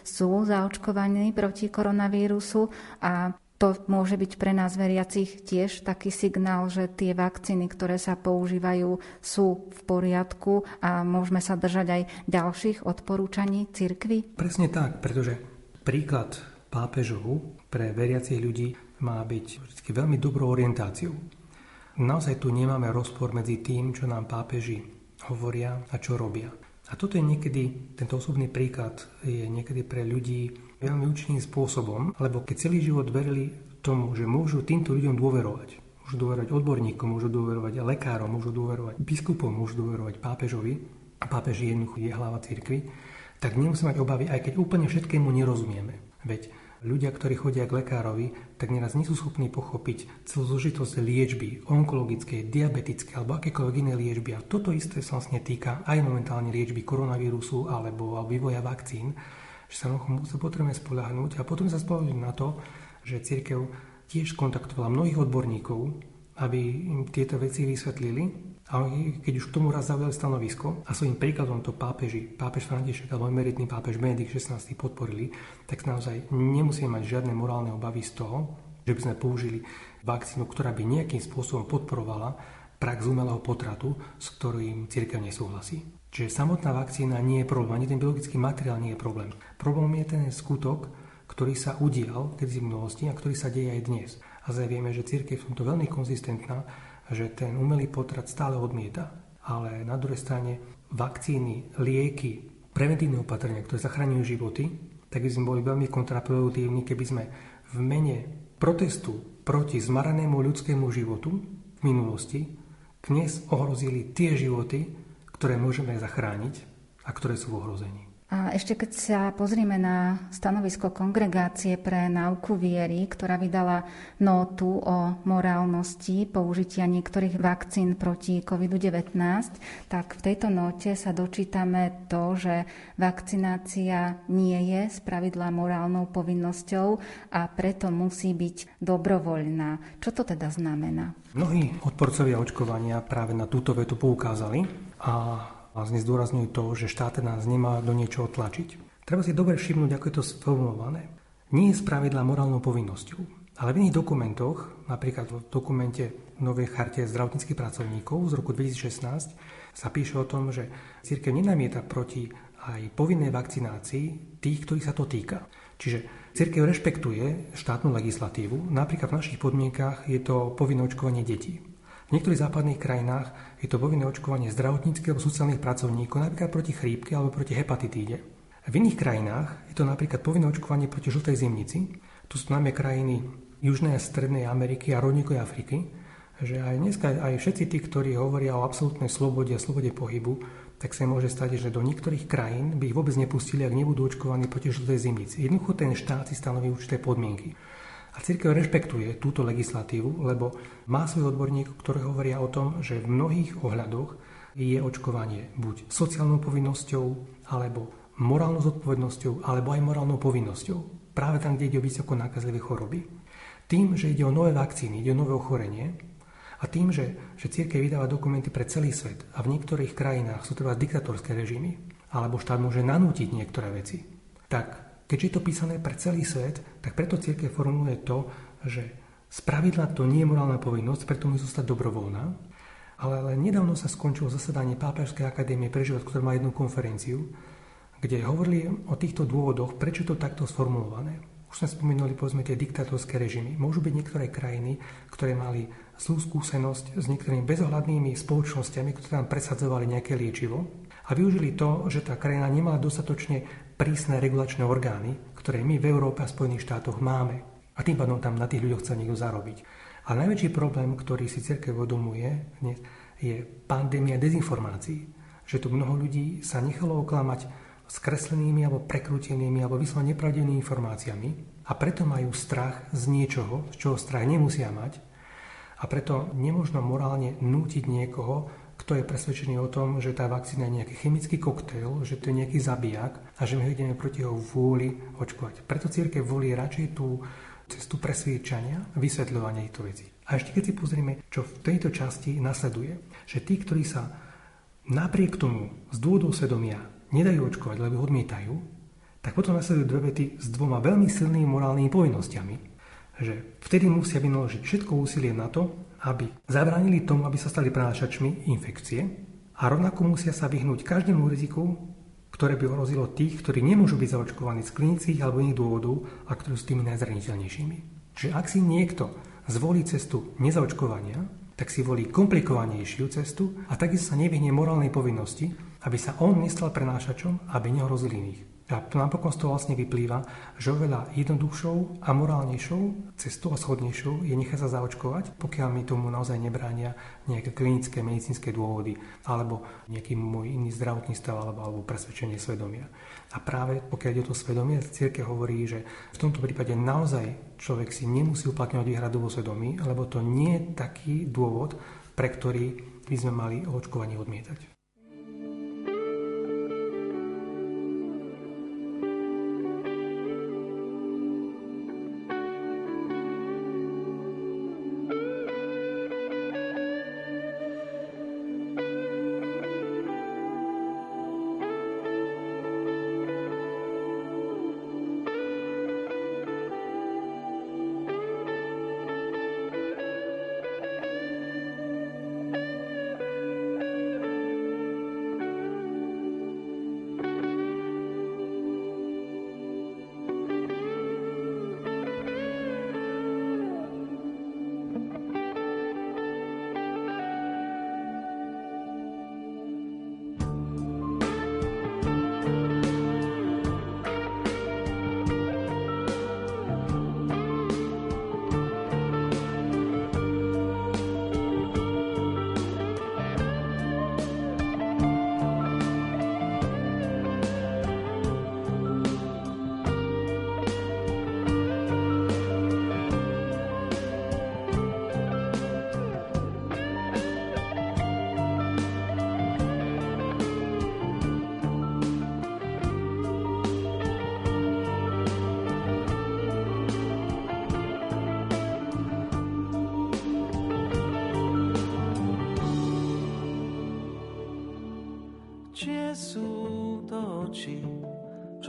sú zaočkovaní proti koronavírusu a to môže byť pre nás veriacich tiež taký signál, že tie vakcíny, ktoré sa používajú, sú v poriadku a môžeme sa držať aj ďalších odporúčaní cirkvy? Presne tak, pretože príklad pápežov pre veriacich ľudí má byť vždy veľmi dobrou orientáciou. Naozaj tu nemáme rozpor medzi tým, čo nám pápeži hovoria a čo robia. A toto je niekedy, tento osobný príklad je niekedy pre ľudí veľmi účinným spôsobom, lebo keď celý život verili tomu, že môžu týmto ľuďom dôverovať, môžu dôverovať odborníkom, môžu dôverovať lekárom, môžu dôverovať biskupom, môžu dôverovať pápežovi, a pápež jednoducho je hlava cirkvi, tak nemusíme mať obavy, aj keď úplne všetkému nerozumieme. Veď ľudia, ktorí chodia k lekárovi, tak neraz nie sú schopní pochopiť celú zložitosť liečby, onkologickej, diabetické alebo akékoľvek iné liečby. A toto isté sa vlastne týka aj momentálne liečby koronavírusu alebo vývoja vakcín, že sa sa potrebujeme spoľahnúť a potom sa spoľahnúť na to, že církev tiež kontaktovala mnohých odborníkov, aby im tieto veci vysvetlili a keď už k tomu raz zaujali stanovisko a svojím príkladom to pápeži, pápež František alebo emeritný pápež Benedikt XVI podporili, tak naozaj nemusíme mať žiadne morálne obavy z toho, že by sme použili vakcínu, ktorá by nejakým spôsobom podporovala prax umelého potratu, s ktorým církev nesúhlasí. Čiže samotná vakcína nie je problém, ani ten biologický materiál nie je problém. Problém je ten skutok, ktorý sa udial v minulosti a ktorý sa deje aj dnes. A zaj vieme, že církev v tomto veľmi konzistentná že ten umelý potrat stále odmieta. Ale na druhej strane vakcíny, lieky, preventívne opatrenia, ktoré zachraňujú životy, tak by sme boli veľmi kontraproduktívni, keby sme v mene protestu proti zmaranému ľudskému životu v minulosti dnes ohrozili tie životy, ktoré môžeme zachrániť a ktoré sú v ohrození. A ešte keď sa pozrieme na stanovisko Kongregácie pre náuku viery, ktorá vydala nótu o morálnosti použitia niektorých vakcín proti COVID-19, tak v tejto nóte sa dočítame to, že vakcinácia nie je z pravidla morálnou povinnosťou a preto musí byť dobrovoľná. Čo to teda znamená? Mnohí odporcovia očkovania práve na túto vetu poukázali a vlastne zdôrazňujú to, že štát nás nemá do niečoho tlačiť. Treba si dobre všimnúť, ako je to sformulované. Nie je spravidla morálnou povinnosťou, ale v iných dokumentoch, napríklad v dokumente Novej charte zdravotníckých pracovníkov z roku 2016, sa píše o tom, že církev nenamieta proti aj povinnej vakcinácii tých, ktorých sa to týka. Čiže církev rešpektuje štátnu legislatívu, napríklad v našich podmienkach je to povinné očkovanie detí. V niektorých západných krajinách je to povinné očkovanie zdravotníckých alebo sociálnych pracovníkov, napríklad proti chrípke alebo proti hepatitíde. V iných krajinách je to napríklad povinné očkovanie proti žltej zimnici. Tu sú najmä krajiny Južnej a Strednej Ameriky a rovníkoj Afriky, že aj dneska aj všetci tí, ktorí hovoria o absolútnej slobode a slobode pohybu, tak sa môže stať, že do niektorých krajín by ich vôbec nepustili, ak nebudú očkovaní proti žltej zimnici. Jednoducho ten štát si stanoví určité podmienky. A církev rešpektuje túto legislatívu, lebo má svoj odborník, ktorý hovoria o tom, že v mnohých ohľadoch je očkovanie buď sociálnou povinnosťou, alebo morálnou zodpovednosťou, alebo aj morálnou povinnosťou. Práve tam, kde ide o vysoko nákazlivé choroby. Tým, že ide o nové vakcíny, ide o nové ochorenie, a tým, že, že církev vydáva dokumenty pre celý svet a v niektorých krajinách sú treba diktatorské režimy, alebo štát môže nanútiť niektoré veci, tak keďže je to písané pre celý svet, tak preto církev formuluje to, že spravidla to nie je morálna povinnosť, preto musí zostať dobrovoľná, ale, ale nedávno sa skončilo zasadanie Pápežskej akadémie pre život, ktorá má jednu konferenciu, kde hovorili o týchto dôvodoch, prečo to takto sformulované. Už sme spomenuli, povedzme, tie diktatorské režimy. Môžu byť niektoré krajiny, ktoré mali zlú skúsenosť s niektorými bezohľadnými spoločnosťami, ktoré tam presadzovali nejaké liečivo a využili to, že tá krajina nemá dostatočne prísne regulačné orgány, ktoré my v Európe a Spojených štátoch máme. A tým pádom tam na tých ľuďoch chce niekto zarobiť. A najväčší problém, ktorý si cirkev uvedomuje dnes, je pandémia dezinformácií. Že tu mnoho ľudí sa nechalo oklamať skreslenými alebo prekrútenými alebo vyslovene nepravdenými informáciami a preto majú strach z niečoho, z čoho strach nemusia mať a preto nemôžno morálne nútiť niekoho, kto je presvedčený o tom, že tá vakcína je nejaký chemický koktail, že to je nejaký zabijak a že my ideme proti jeho vôli očkovať. Preto církev volí radšej tú cestu presviečania, vysvetľovania týchto vecí. A ešte keď si pozrieme, čo v tejto časti nasleduje, že tí, ktorí sa napriek tomu z dôvodov svedomia nedajú očkovať, lebo odmietajú, tak potom nasledujú dve vety s dvoma veľmi silnými morálnymi povinnosťami. Že vtedy musia vynaložiť všetko úsilie na to, aby zabránili tomu, aby sa stali prenášačmi infekcie a rovnako musia sa vyhnúť každému riziku, ktoré by ohrozilo tých, ktorí nemôžu byť zaočkovaní z klinických alebo iných dôvodov a ktorí sú tými najzraniteľnejšími. Čiže ak si niekto zvolí cestu nezaočkovania, tak si volí komplikovanejšiu cestu a takisto sa nevyhne morálnej povinnosti, aby sa on nestal prenášačom, aby nehrozil iných. A napokon z toho vlastne vyplýva, že oveľa jednoduchšou a morálnejšou cestou a schodnejšou je nechať sa zaočkovať, pokiaľ mi tomu naozaj nebránia nejaké klinické, medicínske dôvody alebo nejaký môj iný zdravotný stav alebo, alebo presvedčenie svedomia. A práve pokiaľ ide o to svedomie, círke hovorí, že v tomto prípade naozaj človek si nemusí uplatňovať výhradu vo svedomí, lebo to nie je taký dôvod, pre ktorý by sme mali očkovanie odmietať.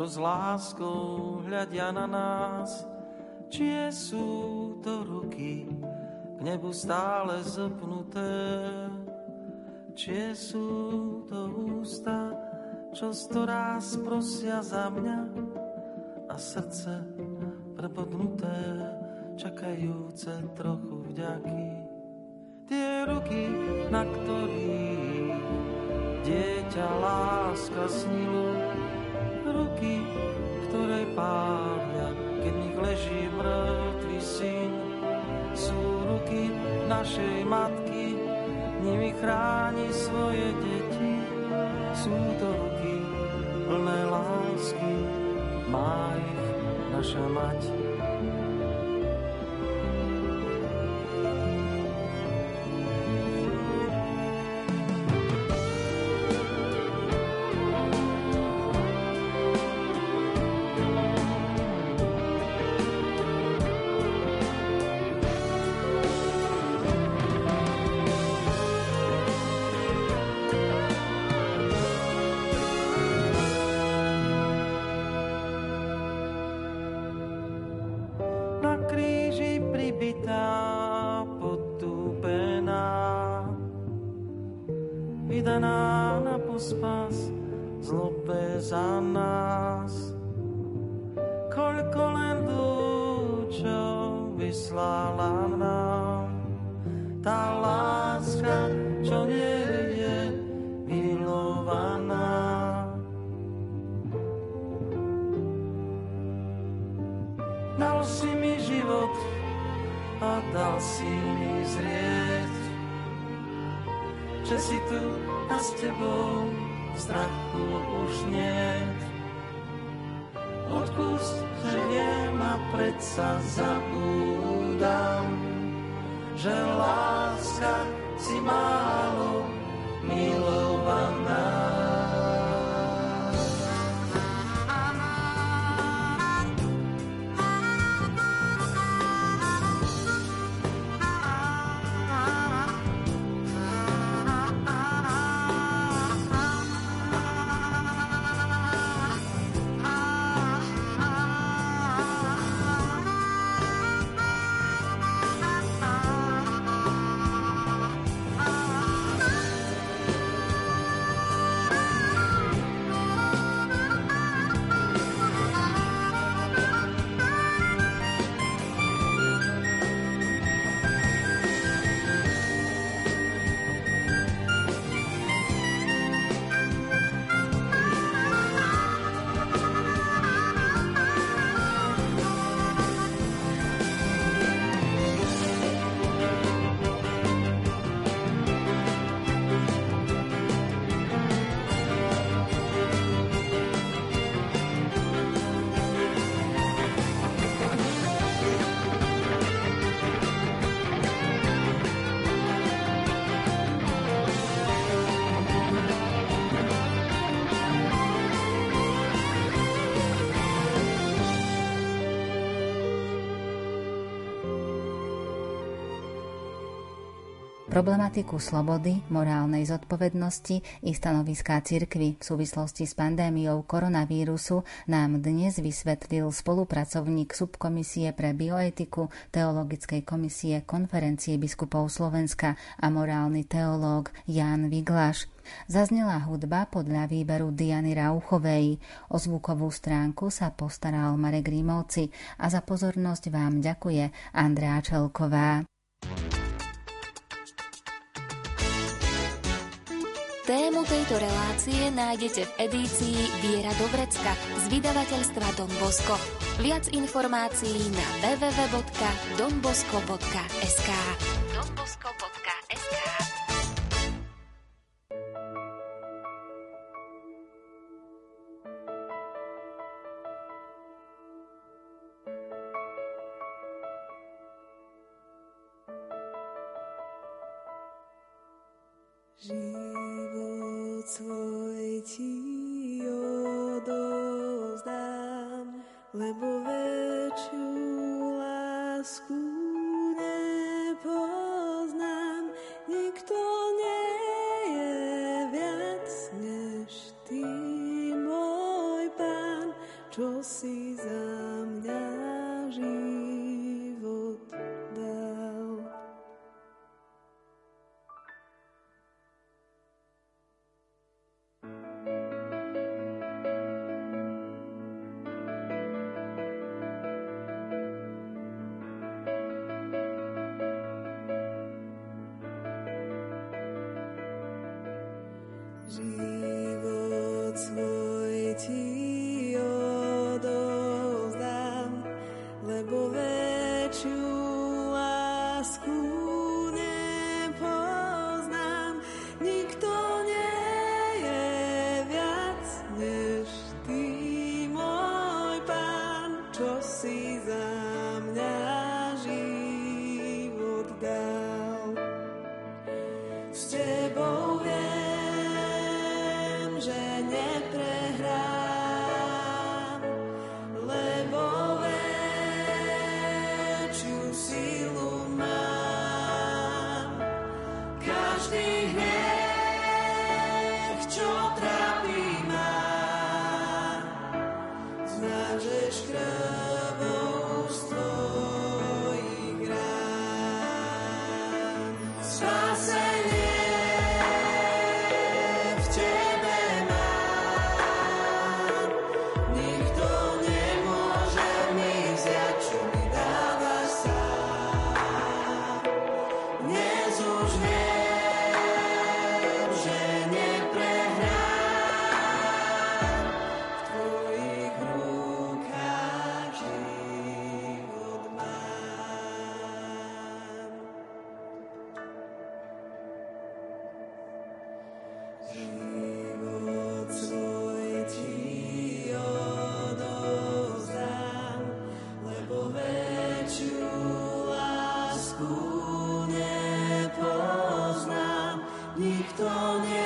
S láskou hľadia na nás, čie sú to ruky k nebu stále zopnuté, čie sú to ústa, čo storaz prosia za mňa? A srdce prepodnuté, čakajúce trochu vďaky. Tie ruky, na ktorých dieťa láska snilo, ruky, ktoré pália, keď nich leží mŕtvý syn. Sú ruky našej matky, nimi chráni svoje deti. Sú to ruky plné lásky, má ich naša mať. koľko len lúčov vyslala nám. Tá láska, čo nie je milovaná. Dal si mi život a dal si mi zrieť, že si tu a s tebou strachu už nie odpust, že viem a predsa zabúdam, že láska si málo milovaná. problematiku slobody, morálnej zodpovednosti i stanoviská cirkvy v súvislosti s pandémiou koronavírusu nám dnes vysvetlil spolupracovník subkomisie pre bioetiku Teologickej komisie konferencie biskupov Slovenska a morálny teológ Ján Viglaš. Zaznela hudba podľa výberu Diany Rauchovej. O zvukovú stránku sa postaral Marek Rímovci a za pozornosť vám ďakuje Andrá Čelková. Tému tejto relácie nájdete v edícii Viera do vrecka z vydavateľstva Don Bosco. Viac informácií na www.donbosco.sk www.donbosco.sk Jesus. Никто не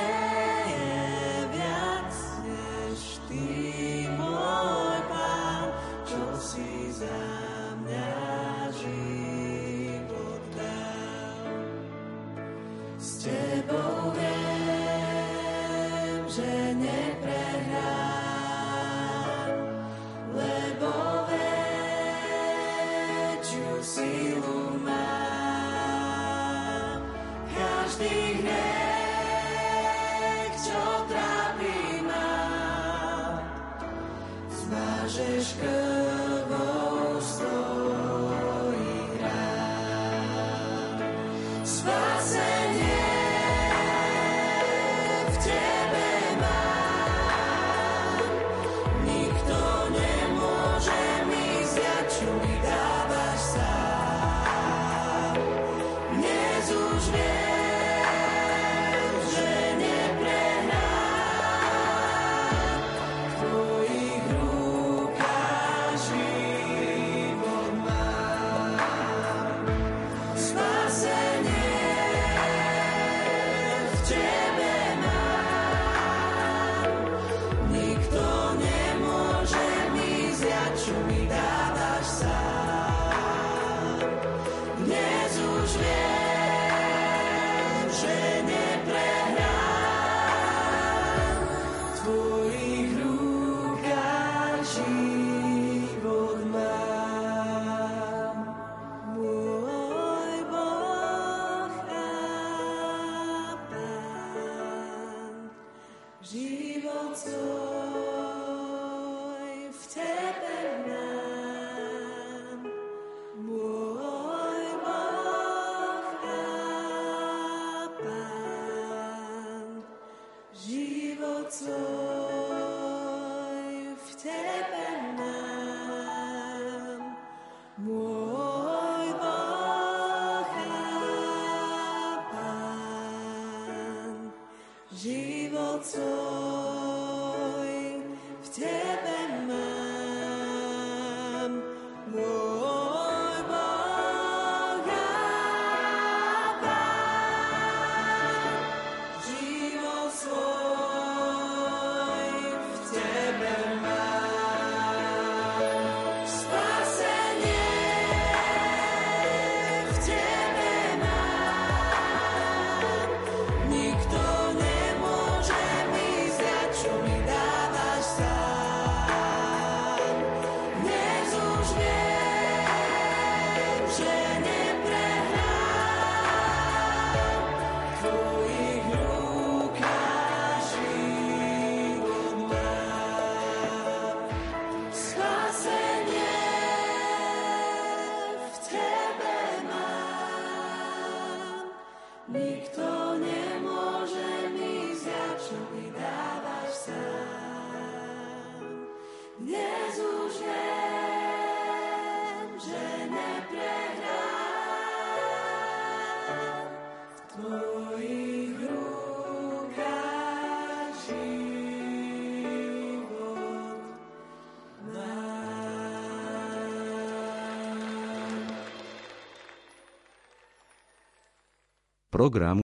программ